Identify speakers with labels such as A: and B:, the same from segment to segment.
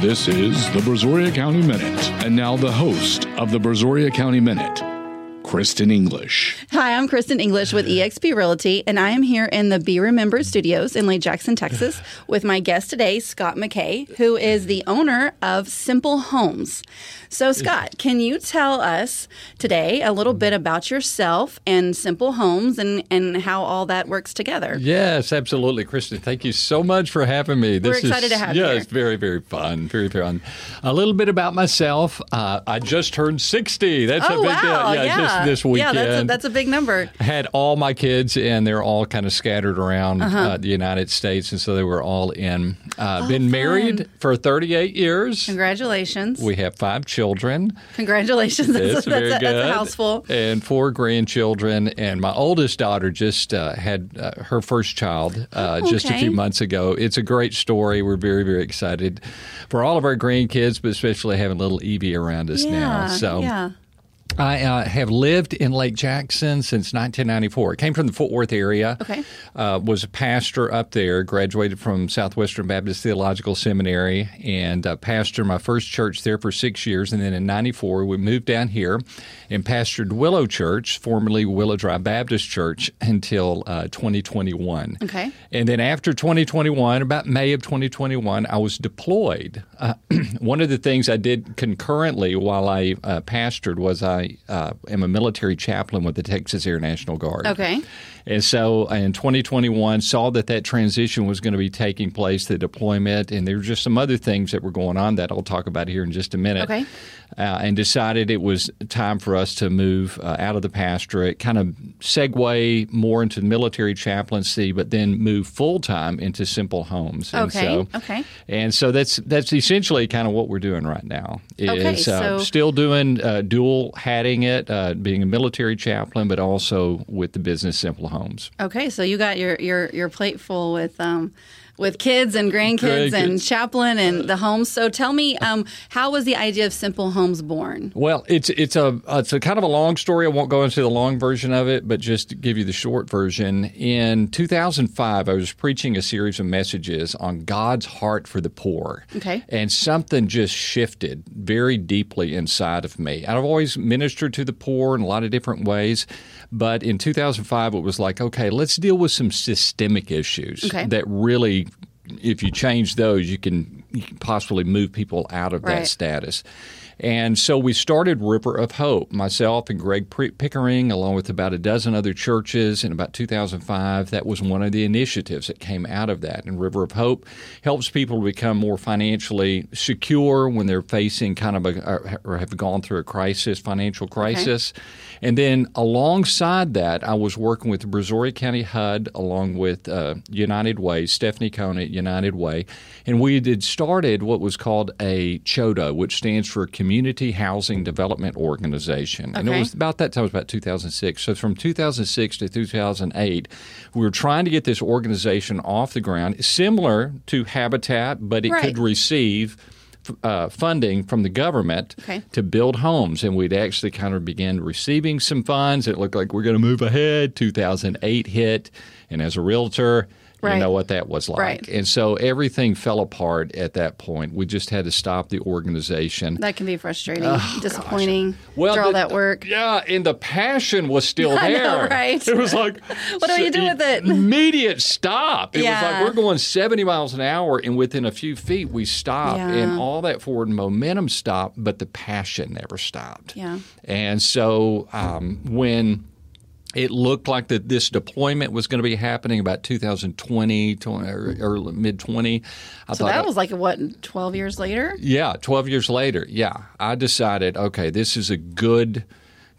A: This is the Brazoria County Minute. And now the host of the Brazoria County Minute, Christen English.
B: Hi, I'm Christen English with eXp Realty, and I am here in the Be Remembered Studios in Lake Jackson, Texas, with my guest today, Scott McKay, who is the owner of Simple Homes. So, Scott, can you tell us today a little bit about yourself and Simple Homes and, and how all that works together?
C: Yes, absolutely, Christen. Thank you so much for having me.
B: This We're excited
C: is,
B: to have
C: yeah,
B: you.
C: Yeah, it's very, very fun. Very fun. A little bit about myself. Uh, I just turned 60. That's
B: oh,
C: a big
B: wow.
C: deal.
B: Yeah,
C: This, this weekend.
B: Yeah, that's a, that's a big number.
C: I had all my kids, and they're all kind of scattered around uh-huh. uh, the United States, and so they were all in. Uh,
B: oh,
C: been
B: fun.
C: married for 38 years.
B: Congratulations.
C: We have five children.
B: Congratulations. That's,
C: a, that's,
B: a,
C: a,
B: that's a house full.
C: And four grandchildren. And my oldest daughter just uh, had uh, her first child uh,
B: oh,
C: just a few months ago. It's a great story. We're very, very excited for all of our grandkids, but especially having little Evie around us
B: yeah,
C: now. So
B: yeah.
C: I uh, have lived in Lake Jackson since 1994. I came from the Fort Worth area.
B: Okay.
C: Uh, was a pastor up there. Graduated from Southwestern Baptist Theological Seminary and uh, pastored my first church there for six years. And then in '94 we moved down here and pastored Willow Church, formerly Willow Drive Baptist Church, until uh, 2021.
B: Okay.
C: And then after 2021, about May of 2021, I was deployed. Uh, one of the things I did concurrently while I uh, pastored was I uh, am a military chaplain with the Texas Air National Guard.
B: Okay.
C: And so in 2021, saw that that transition was going to be taking place, the deployment, and there were just some other things that were going on that I'll talk about here in just a minute.
B: Okay.
C: Uh, and decided it was time for us to move uh, out of the pastorate, kind of segue more into military chaplaincy, but then move full time into simple homes. And
B: okay.
C: So,
B: okay.
C: And so that's that's essentially kind of what we're doing right now. Is,
B: okay. So
C: still doing uh, dual hatting it, uh, being a military chaplain, but also with the business Simple Homes.
B: Okay. So you got your your your plate full with. Um, with kids and grandkids, and chaplain and the homes. So tell me, um, how was the idea of Simple Homes born?
C: Well, it's it's a it's a kind of a long story. I won't go into the long version of it, but just to give you the short version. In 2005, I was preaching a series of messages on God's heart for the poor.
B: Okay,
C: and something just shifted very deeply inside of me. I've always ministered to the poor in a lot of different ways, but in 2005, it was like, okay, let's deal with some systemic issues
B: okay.
C: that really if you change those, you can, you can possibly move people out of
B: right.
C: that status. And so we started River of Hope, myself and Greg Pickering, along with about a dozen other churches in about 2005. That was one of the initiatives that came out of that. And River of Hope helps people become more financially secure when they're facing kind of a, or have gone through a crisis, financial crisis.
B: Okay.
C: And then alongside that, I was working with the Brazoria County HUD along with uh, United Way, Stephanie Cohn at United Way. And we had started what was called a CHDO, which stands for Community Housing Development Organization.
B: Okay.
C: And it was about that time, it was about 2006. So from 2006 to 2008, we were trying to get this organization off the ground, similar to Habitat, but it
B: right.
C: could receive uh, funding from the government
B: okay.
C: to build homes, and we'd actually kind of begin receiving some funds. It looked like we're going to move ahead. 2008 hit, and as a realtor,
B: Right.
C: you know what that was like.
B: Right.
C: And so everything fell apart at that point. We just had to stop the organization.
B: That can be frustrating,
C: oh,
B: disappointing.
C: Gosh. Well,
B: after all
C: the,
B: that work.
C: Yeah, and the passion was still there.
B: know, right?
C: It was like,
B: what do you do with it?
C: Immediate stop. It
B: yeah.
C: was like we're going 70 miles an hour, and within a few feet we stopped,
B: yeah.
C: and all that forward momentum stopped, but the passion never stopped.
B: Yeah.
C: And so um, when it looked like that this deployment was going to be happening about 2020 or, or mid 20.
B: So that was like what 12 years later?
C: Yeah, 12 years later. Yeah, I decided okay, this is a good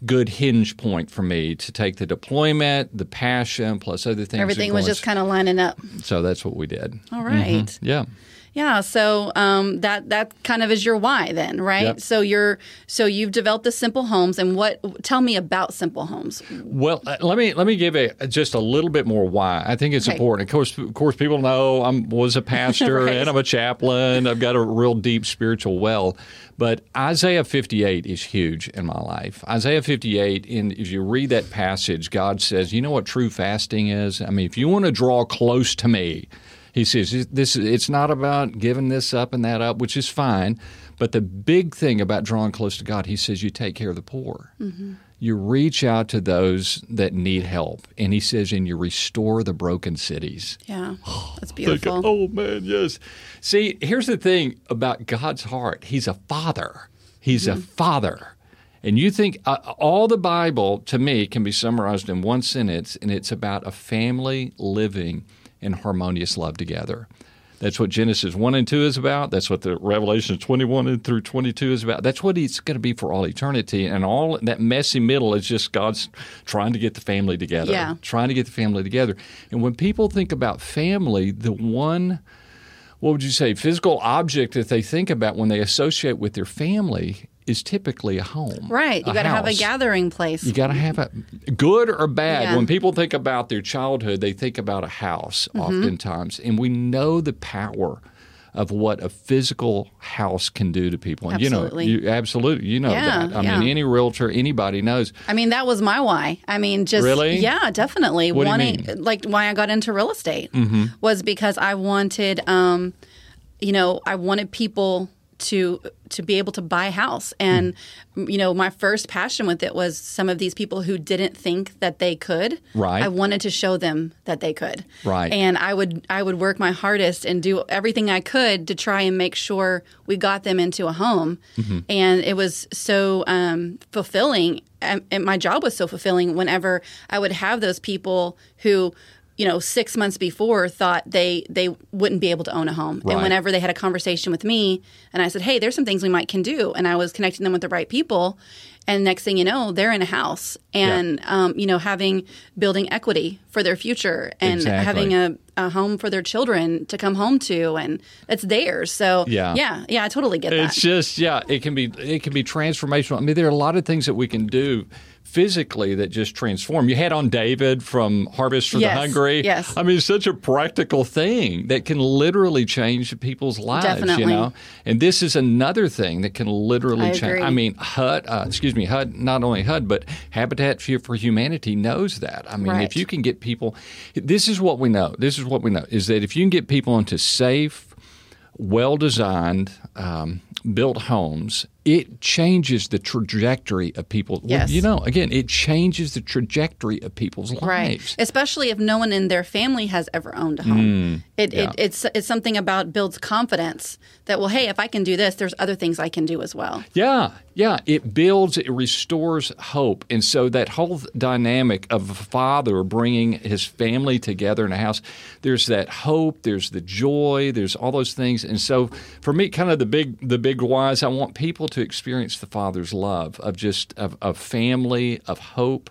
C: good hinge point for me to take the deployment, the passion, plus other things.
B: Everything was just kind of lining up.
C: So that's what we did.
B: All right.
C: Mm-hmm. Yeah.
B: Yeah, so um, that that kind of is your why then, right?
C: Yep.
B: So you're so you've developed the Simple Homes, and what? Tell me about Simple Homes.
C: Well, uh, let me let me give a just a little bit more why. I think it's
B: Okay.
C: important. Of course, of course, people know I was a pastor
B: Right.
C: and I'm a chaplain. I've got a real deep spiritual well. But Isaiah 58 is huge in my life. Isaiah 58, in if you read that passage, God says, "You know what true fasting is? I mean, if you want to draw close to me." He says this it's not about giving this up and that up, which is fine, but the big thing about drawing close to God, he says you take care of the poor.
B: Mm-hmm.
C: You reach out to those that need help, and he says, and you restore the broken cities.
B: Yeah. That's beautiful.
C: oh man, yes. See, here's the thing about God's heart. He's a father. He's a father. And you think uh, all the Bible to me can be summarized in one sentence, and it's about a family living in harmonious love together. That's what Genesis 1 and 2 is about. That's what the Revelation 21 and through 22 is about. That's what it's going to be for all eternity. And all that messy middle is just God's trying to get the family together.
B: Yeah.
C: Trying to get the family together. And when people think about family, the one what would you say physical object that they think about when they associate with their family is typically a home.
B: Right. You got to have a gathering place.
C: You got to have a good or bad.
B: Yeah.
C: When people think about their childhood, they think about a house
B: Mm-hmm.
C: oftentimes, and we know the power of what a physical house can do to people. And
B: Absolutely.
C: you know, you absolutely, you know
B: Yeah,
C: that. I
B: yeah.
C: mean, any realtor, anybody knows.
B: I mean, that was my why. I mean, just
C: Really?
B: yeah, definitely.
C: What do you mean? Mm-hmm.
B: like why I got into real estate was because I wanted um you know, I wanted people to to be able to buy a house and
C: Mm.
B: you know my first passion with it was some of these people who didn't think that they could
C: Right.
B: i wanted to show them that they could
C: Right.
B: and i would i would work my hardest and do everything i could to try and make sure we got them into a home
C: Mm-hmm.
B: and it was so um, fulfilling and, and my job was so fulfilling whenever i would have those people who you know six months before thought they they wouldn't be able to own a home
C: Right.
B: and whenever they had a conversation with me and i said hey there's some things we might can do and i was connecting them with the right people and next thing you know they're in a house and um, you know having building equity for their future and
C: Exactly.
B: having a, a home for their children to come home to and it's theirs so
C: Yeah.
B: yeah yeah i totally get that
C: It's just yeah, it can be it can be transformational. I mean, there are a lot of things that we can do physically that just transform. You had on David from Harvest for
B: Yes,
C: the Hungry.
B: yes.
C: I mean, such a practical thing that can literally change people's lives.
B: Definitely.
C: You know, and this is another thing that can literally
B: I
C: change.
B: agree.
C: I mean, HUD, uh, excuse me, HUD, not only HUD, but Habitat for for Humanity knows that. I mean,
B: Right.
C: if you can get people, this is what we know. This is what we know is that if you can get people into safe, well designed, um, built homes, it changes the trajectory of people.
B: Yes.
C: You know, again, it changes the trajectory of people's lives.
B: Right, especially if no one in their family has ever owned a home. it,
C: Mm, yeah.
B: it it's it's something about builds confidence that well, hey, if I can do this, there's other things I can do as well.
C: Yeah, yeah. It builds, it restores hope. And so that whole dynamic of a father bringing his family together in a house, there's that hope, there's the joy, there's all those things. And so for me, kind of the big the big whys, I want people to experience the father's love of just of, of family, of hope.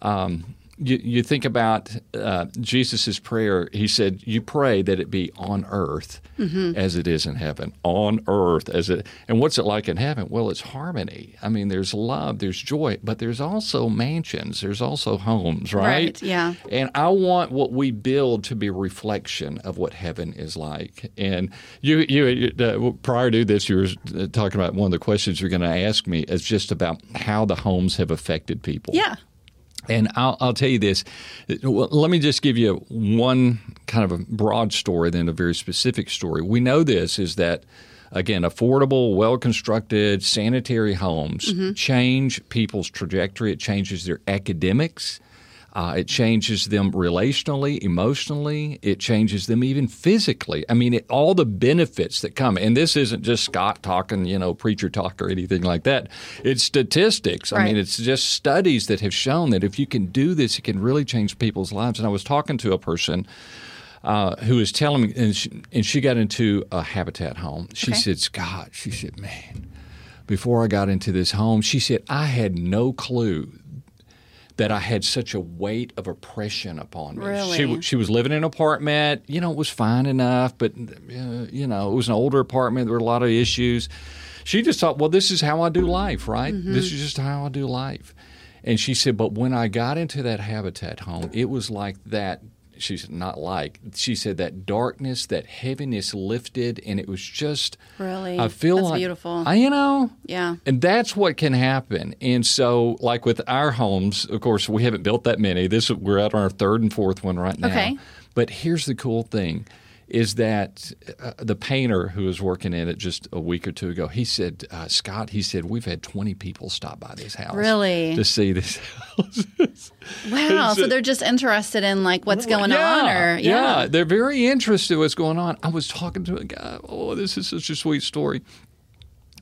C: Um, you, you think about uh, Jesus' prayer. He said, "You pray that it be on earth as it is in heaven. On earth as it." And what's it like in heaven? Well, it's harmony. I mean, there's love, there's joy, but there's also mansions. There's also homes, right?
B: Right, yeah.
C: And I want what we build to be a reflection of what heaven is like. And you, you, you uh, prior to this, you were uh, talking about one of the questions you're going to ask me is just about how the homes have affected people.
B: Yeah,
C: And I'll, I'll tell you this. Let me just give you one kind of a broad story, then a very specific story. We know this is that, again, affordable, well constructed, sanitary homes mm-hmm. change people's trajectory. It changes their academics. Uh, it changes them relationally, emotionally. It changes them even physically. I mean, it, all the benefits that come. And this isn't just Scott talking, you know, preacher talk or anything like that. It's statistics. I mean, it's just studies that have shown that if you can do this, it can really change people's lives. And I was talking to a person uh, who was telling me, and she, and she got into a habitat home. She
B: Okay.
C: said, Scott, she said, man, before I got into this home, she said, I had no clue that I had such a weight of oppression upon me.
B: Really?
C: She, she was living in an apartment. You know, it was fine enough, but, uh, you know, it was an older apartment. There were a lot of issues. She just thought, well, this is how I do life, right? This is just how I do life. And she said, but when I got into that habitat home, it was like that. She said, not like. She said that darkness, that heaviness lifted, and it was just.
B: Really?
C: I feel
B: That's
C: like
B: beautiful.
C: I, you know,
B: yeah.
C: and that's what can happen. And so, like with our homes, of course, we haven't built that many. This we're at our third and fourth one right now.
B: Okay.
C: But here's the cool thing: is that uh, the painter who was working in it just a week or two ago, he said, uh, Scott, he said, we've had 20 people stop by this house.
B: Really?
C: To see this house.
B: Wow. So they're just interested in like what's going
C: yeah,
B: on or yeah.
C: they're very interested in what's going on. I was talking to a guy. Oh, this is such a sweet story.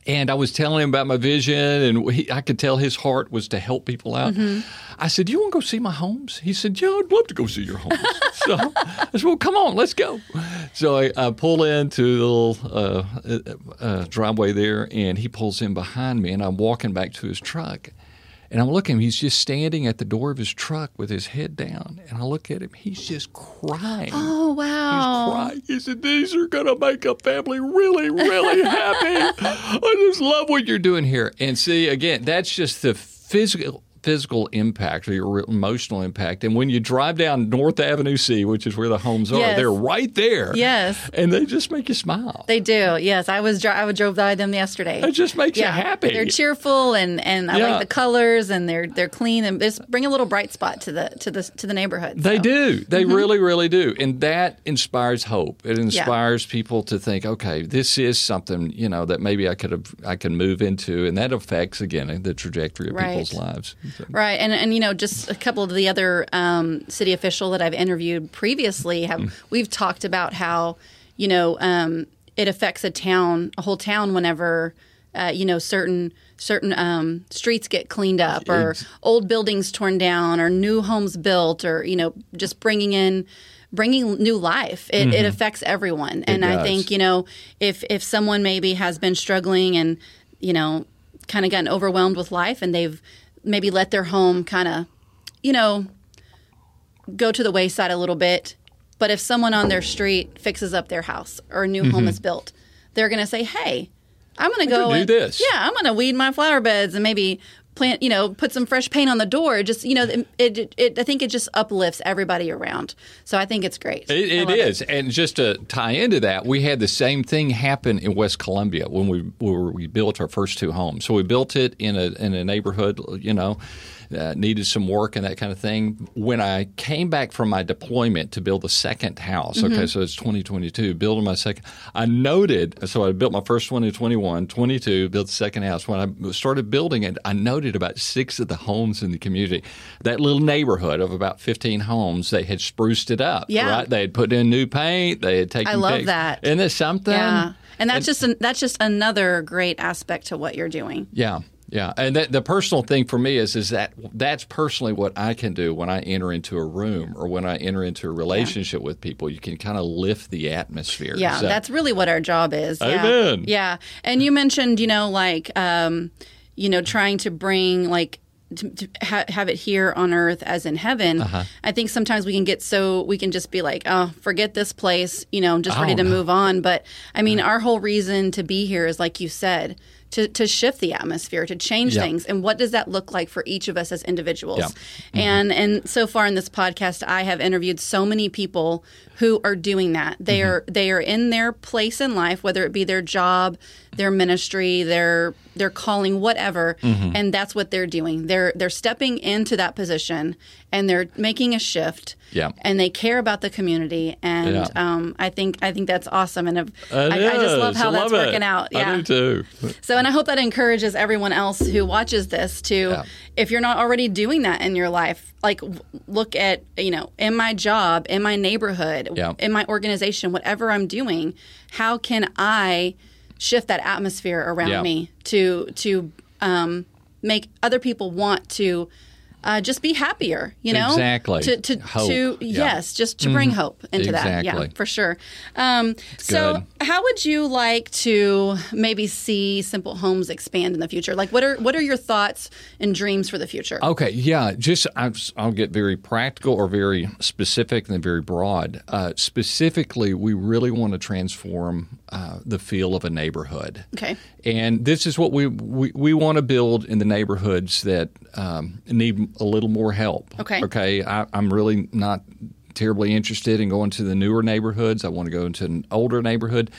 C: And I was telling him about my vision, and he, I could tell his heart was to help people out.
B: Mm-hmm.
C: I said, "You want to go see my homes?" He said, "Yeah, I'd love to go see your homes." so I said, "Well, come on, let's go." So I, I pull into the little uh, uh, uh, driveway there, and he pulls in behind me, and I'm walking back to his truck. And I'm looking, he's just standing at the door of his truck with his head down. And I look at him, he's just crying.
B: Oh wow.
C: He's crying. He said, These are going to make a family really, really happy. I just love what you're doing here. And see, again, that's just the physical. Physical impact or your emotional impact. And when you drive down North Avenue C, which is where the homes are,
B: Yes.
C: they're right there.
B: Yes.
C: And they just make you smile.
B: They do. Yes, I was I drove by them yesterday.
C: It just makes you happy.
B: They're cheerful and and I
C: Yeah.
B: like the colors and they're they're clean and just bring a little bright spot to the to the to the neighborhood.
C: They do. They mm-hmm. really, really do. And that inspires hope. It
B: Yeah.
C: inspires people to think, okay, this is something, you know, that maybe I could have I can move into and that affects again the trajectory of
B: Right.
C: people's lives.
B: Right, and and you know, just a couple of the other um, city official that I've interviewed previously have
C: Mm.
B: we've talked about how you know um, it affects a town, a whole town, whenever uh, you know certain certain um, streets get cleaned up or
C: Ex-
B: old buildings torn down or new homes built or you know just bringing in bringing new life. It, it affects everyone. And i
C: Mm-hmm.
B: think you know if if someone maybe has been struggling and you know kind of gotten overwhelmed with life and they've maybe let their home kind of you know go to the wayside a little bit but if someone on their street fixes up their house or a new home is built they're going to say hey i'm going to go
C: Mm-hmm.
B: and
C: do this.
B: yeah i'm going to weed my flower beds and maybe plant you know put some fresh paint on the door just you know it, it, it i think it just uplifts everybody around. So i think it's great.
C: It, it and just to tie into that, we had the same thing happen in West Columbia when we where we built our first two homes. So we built it in a in a neighborhood, you know, uh, needed some work and that kind of thing. When I came back from my deployment to build the second house,
B: Mm-hmm.
C: okay, so it's 2022, building my second, I noted. So I built my first one in 21, 22, built the second house. When I started building it, I noted about six of the homes in the community, that little neighborhood of about 15 homes, they had spruced it up.
B: Yeah.
C: Right? They had put in new paint. They had taken.
B: I love
C: pics.
B: that.
C: Isn't it something?
B: yeah and that's just an, that's just another great aspect to what you're doing
C: Yeah. Yeah, and that, the personal thing for me is is that that's personally what I can do when I enter into a room or when I enter into a relationship with people. You can kind of lift the atmosphere.
B: Yeah,
C: So-
B: that's really what our job is. Yeah.
C: Amen.
B: Yeah, and you mentioned, you know, like, um, you know, trying to bring like to, to ha- have it here on earth as in heaven.
C: Uh-huh.
B: I think sometimes we can get so we can just be like, oh, forget this place. You know, I'm just ready
C: Oh,
B: to
C: no.
B: move on. But I mean, our whole reason to be here is, like you said. To, to shift the atmosphere, to change
C: Yeah.
B: things, and what does that look like for each of us as individuals?
C: Yeah. Mm-hmm.
B: And and so far in this podcast, I have interviewed so many people who are doing that. They
C: Mm-hmm.
B: are they are in their place in life, whether it be their job, their ministry, their their calling, whatever,
C: Mm-hmm.
B: and that's what they're doing. They're they're stepping into that position and they're making a shift.
C: Yeah.
B: and they care about the community, and
C: Yeah.
B: um, I think I think that's awesome, and I, I just love how
C: I
B: that's
C: love
B: working out. Yeah,
C: I do too.
B: so, and I hope that encourages everyone else who watches this to,
C: Yeah.
B: if you're not already doing that in your life, like look at, you know, in my job, in my neighborhood,
C: Yeah.
B: in my organization, whatever I'm doing, how can I shift that atmosphere around me to to um, make other people want to. Uh, just be happier, you know.
C: Exactly.
B: To to,
C: Hope.
B: to
C: Yeah. Mm-hmm.
B: yes, just to bring hope into that. Yeah, for sure. Um, so,
C: good.
B: how would you like to maybe see Simple Homes expand in the future? Like, what are what are your thoughts and dreams for the future?
C: Okay, yeah, just I'll, I'll get very practical or very specific and then very broad. Uh, specifically, we really want to transform uh, the feel of a neighborhood.
B: Okay.
C: And this is what we we, we want to build in the neighborhoods that um, need a little more help.
B: Okay.
C: Okay. I, I'm really not terribly interested in going to the newer neighborhoods. I want to go into an older neighborhood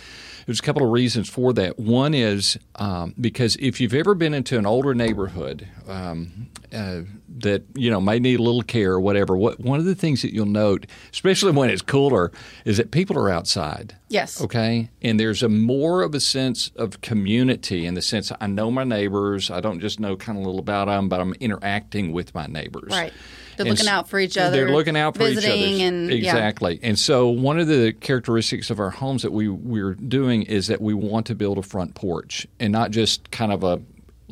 C: there's a couple of reasons for that. One is um, because if you've ever been into an older neighborhood um, uh, that you know may need a little care or whatever, what one of the things that you'll note, especially when it's cooler, is that people are outside.
B: Yes.
C: Okay. And there's a more of a sense of community in the sense I know my neighbors. I don't just know kind of a little about them, but I'm interacting with my neighbors.
B: Right. They're
C: And
B: looking out for each other.
C: They're looking out for each other.
B: visiting and yeah.
C: exactly. And so one of the characteristics of our homes that we we're doing is that we want to build a front porch and not just kind of a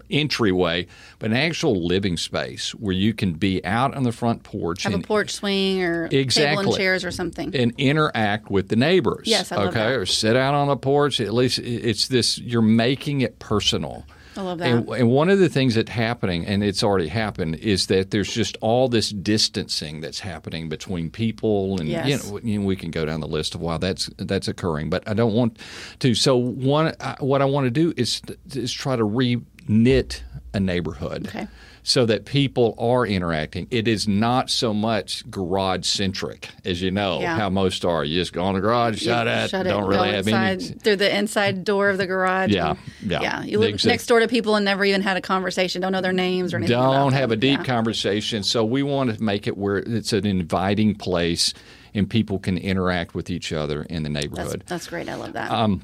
C: entryway, but an actual living space where you can be out on the front porch
B: Have a porch swing or table
C: Exactly.
B: and chairs or something.
C: and interact with the neighbors.
B: Yes, I
C: okay, or sit out on the porch. At least it's this. You're making it personal.
B: I love that.
C: And, and one of the things that's happening, and it's already happened, is that there's just all this distancing that's happening between people, and
B: Yes.
C: you, know, you know, we can go down the list of why that's that's occurring. But I don't want to. So one, I, what I want to do is is try to re knit a neighborhood.
B: Okay.
C: So that people are interacting. It is not so much garage centric, as you know
B: Yeah.
C: how most are. You just go in the garage, shut it,
B: Shut
C: don't
B: it.
C: really have
B: inside
C: any.
B: through the inside door of the garage.
C: Yeah,
B: and-
C: yeah.
B: yeah. You live
C: Exactly.
B: next door to people and never even had a conversation. Don't know their names or anything.
C: don't have
B: them.
C: a deep
B: Yeah.
C: conversation. So we want to make it where it's an inviting place and people can interact with each other in the
B: That's,
C: neighborhood.
B: that's great. I love that.
C: Um,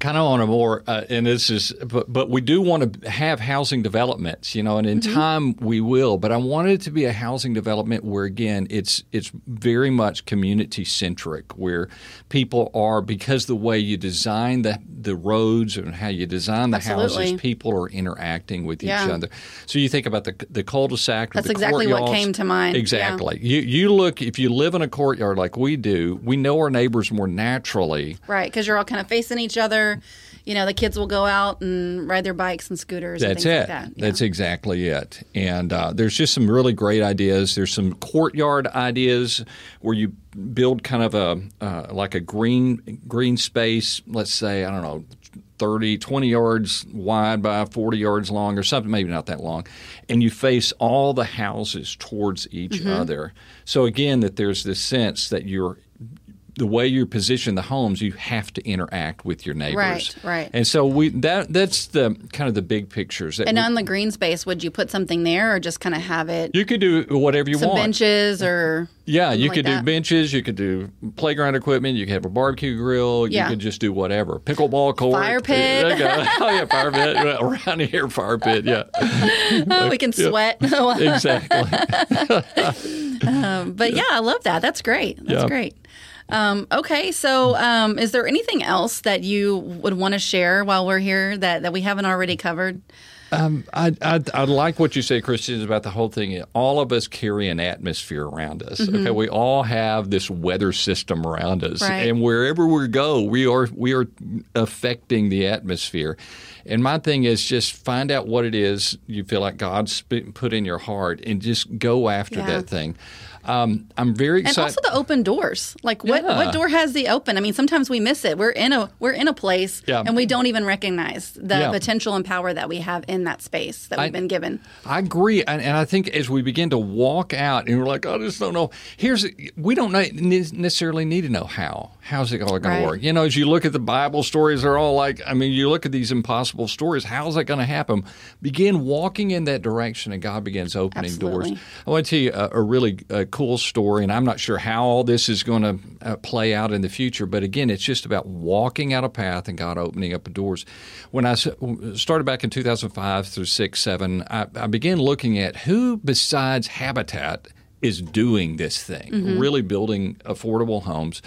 C: kind of on a more, uh, and this is, but, but we do want to have housing developments, you know, and in
B: Mm-hmm.
C: time we will. But I want it to be a housing development where, again, it's it's very much community centric, where people are because the way you design the the roads and how you design the
B: Absolutely.
C: houses, people are interacting with
B: Yeah.
C: each other. So you think about the the cul-de-sac.
B: That's exactly what came to mind. Yeah.
C: Exactly. You you look if you live in a courtyard like we do, we know our neighbors more naturally.
B: right. Because you're all kind of facing each other. You know, the kids will go out and ride their bikes and scooters and
C: That's
B: things
C: it.
B: like that. Yeah.
C: That's exactly it. And uh, there's just some really great ideas. There's some courtyard ideas where you build kind of a uh, like a green green space. Let's say I don't know. 30, 20 yards wide by 40 yards long or something, maybe not that long. And you face all the houses towards each
B: Mm-hmm.
C: other. So, again, that there's this sense that you're the way you position the homes, you have to interact with your neighbors.
B: Right, right.
C: And so we that that's the kind of the big pictures. That
B: And
C: we-
B: on the green space, would you put something there or just kind of have it
C: you could do whatever you
B: some
C: want.
B: benches or
C: yeah, you
B: like
C: could
B: that?
C: do benches. You could do playground equipment. You could have a barbecue grill.
B: Yeah.
C: You could just do whatever. Pickleball court.
B: Fire pit.
C: There you go. Oh yeah, fire pit. Around here, fire pit. Yeah,
B: oh, we can sweat?
C: exactly.
B: Um, but yeah, I love that. That's great. That's
C: Yeah.
B: great. Um, okay, so um, is there anything else that you would want to share while we're here that, that we haven't already covered?
C: I, I I like what you say, Christen, about the whole thing. All of us carry an atmosphere around us. Okay, we all have this weather system around us,
B: Mm-hmm. Right.
C: and wherever we go, we are we are affecting the atmosphere. And my thing is just find out what it is you feel like God's put in your heart, and just go after
B: Yeah.
C: that thing. Um, I'm very excited.
B: And also the open doors. Like what,
C: Yeah.
B: what door has the open? I mean, sometimes we miss it. We're in a we're in a place
C: Yeah.
B: and we don't even recognize the
C: Yeah.
B: potential and power that we have in that space that we've
C: I-
B: been given.
C: I agree, and, and I think as we begin to walk out, and we're like, I just don't know. Here's we don't necessarily need to know how. How's it all going
B: Right.
C: to work? You know, as you look at the Bible stories, they're all like, I mean, you look at these impossible stories. How's that going to happen? Begin walking in that direction, and God begins opening doors. I want to tell you a, a really uh, cool story, and I'm not sure how all this is going to uh, play out in the future, but again, it's just about walking out a path and God opening up the doors. I started back in 2005 through 6, 7, I, I began looking at who besides Habitat is doing this thing, really building affordable homes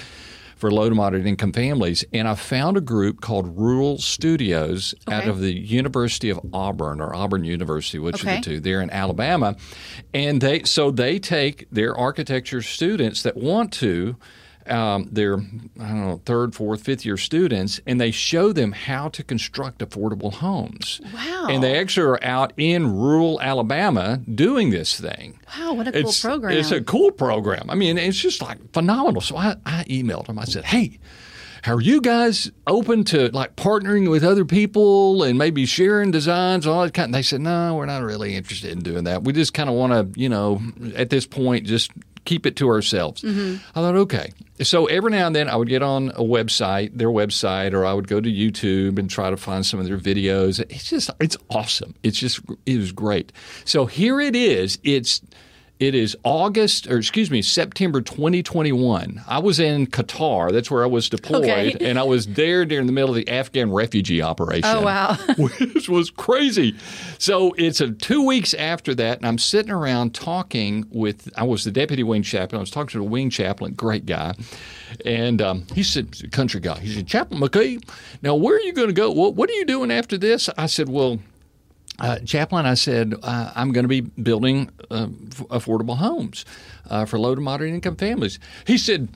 C: for low to moderate income families. And I found a group called Rural Studios out of the University of Auburn or Auburn University, which
B: Okay.
C: are the two. They're in Alabama, and they so they take their architecture students that want to. Um, their I don't know third, fourth, fifth year students, and they show them how to construct affordable homes.
B: Wow.
C: And they actually are out in rural Alabama doing this thing.
B: Wow, what a cool program.
C: it's a cool program. I mean, it's just like phenomenal. So I, I emailed them. I said, hey, are you guys open to like partnering with other people and maybe sharing designs and all that kind? And they said, no, we're not really interested in doing that. We just kind of want to, you know, at this point, just keep it to ourselves. Mm-hmm. I thought, okay. So every now and then I would get on a website, their website, or I would go to YouTube and try to find some of their videos. It's just, it's awesome. It's just, it was great. So here it is. It's, it is August, or excuse me, September 2021. I was in Qatar. That's where I was deployed,
B: Okay.
C: and I was there during the middle of the Afghan refugee operation.
B: Oh, wow.
C: which was crazy. So it's a two weeks after that, and I'm sitting around talking with. I was the deputy wing chaplain. I was talking to the wing chaplain, great guy, and um, he said, "Country guy." He said, "Chaplain McKay, now where are you going to go? What, what are you doing after this?" I said, "Well." Uh, Chaplain, I said, uh, I'm going to be building uh, f- affordable homes uh, for low to moderate income families. He said,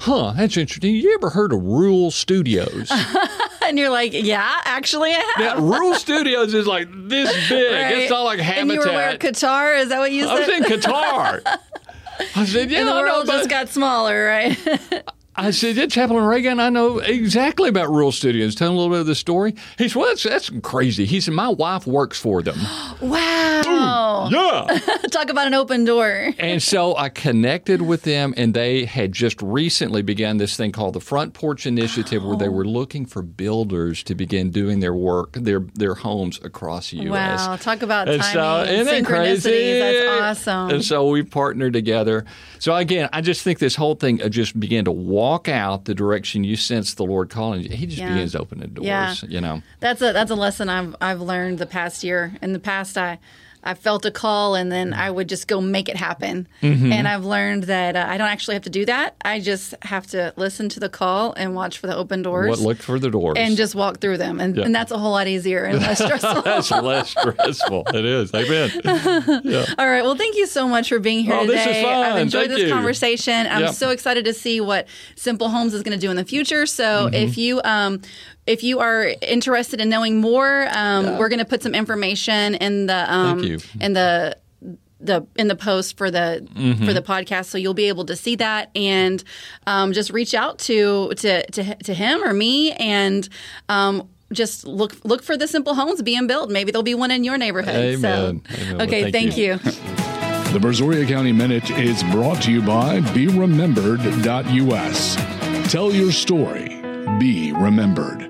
C: Huh, that's interesting. You ever heard of Rural Studios?
B: and you're like, yeah, actually, I have.
C: now, Rural Studios is like this big.
B: Right.
C: It's not like Habitat.
B: And you were where Qatar? Is that what you said?
C: I was in Qatar. I said, Yeah,
B: and the
C: know
B: world just got smaller, right?
C: I said, Yeah, Chaplain Reagan, I know exactly about Rural Studios. Tell him a little bit of the story. He said, Well, that's, that's crazy. He said, My wife works for them.
B: wow.
C: yeah.
B: Talk about an open door.
C: And so I connected with them, and they had just recently begun this thing called the Front Porch Initiative, where they
B: Oh.
C: were looking for builders to begin doing their work, their their homes across the U.S.
B: Wow. Talk about
C: And
B: timing
C: so,
B: and
C: isn't that
B: synchronicities.
C: crazy?
B: That's awesome.
C: And so we partnered together. So again, I just think this whole thing uh, just began to walk out the direction you sense the Lord calling you. He just
B: Yeah.
C: begins opening doors.
B: Yeah.
C: You know.
B: That's a that's a lesson I've I've learned the past year. In the past, I I felt a call and then I would just go make it happen.
C: Mm-hmm.
B: And I've learned that uh, I don't actually have to do that. I just have to listen to the call and watch for the open doors
C: What look for the doors
B: and just walk through them. And, and that's a whole lot easier and less stressful.
C: That's less stressful. It is. Amen.
B: All right. Well, thank you so much for being here
C: Oh,
B: today.
C: this is fun.
B: I've enjoyed
C: Thank
B: this
C: you.
B: conversation. I'm
C: Yep.
B: so excited to see what Simple Homes is going to do in the future. So
C: Mm-hmm.
B: if you um, if you are interested in knowing more, um, we're going to put some information in the um,
C: you.
B: in the the in the post for the
C: Mm-hmm.
B: for the podcast, so you'll be able to see that and um, just reach out to to to, to him or me and. Um, just look look for the simple homes being built. Maybe there'll be one in your neighborhood.
C: Amen.
B: So,
C: Amen. Well,
B: okay,
C: thank
B: thank
C: you.
B: you.
A: The Brazoria County Minute is brought to you by BeRemembered.us. Tell your story. Be remembered.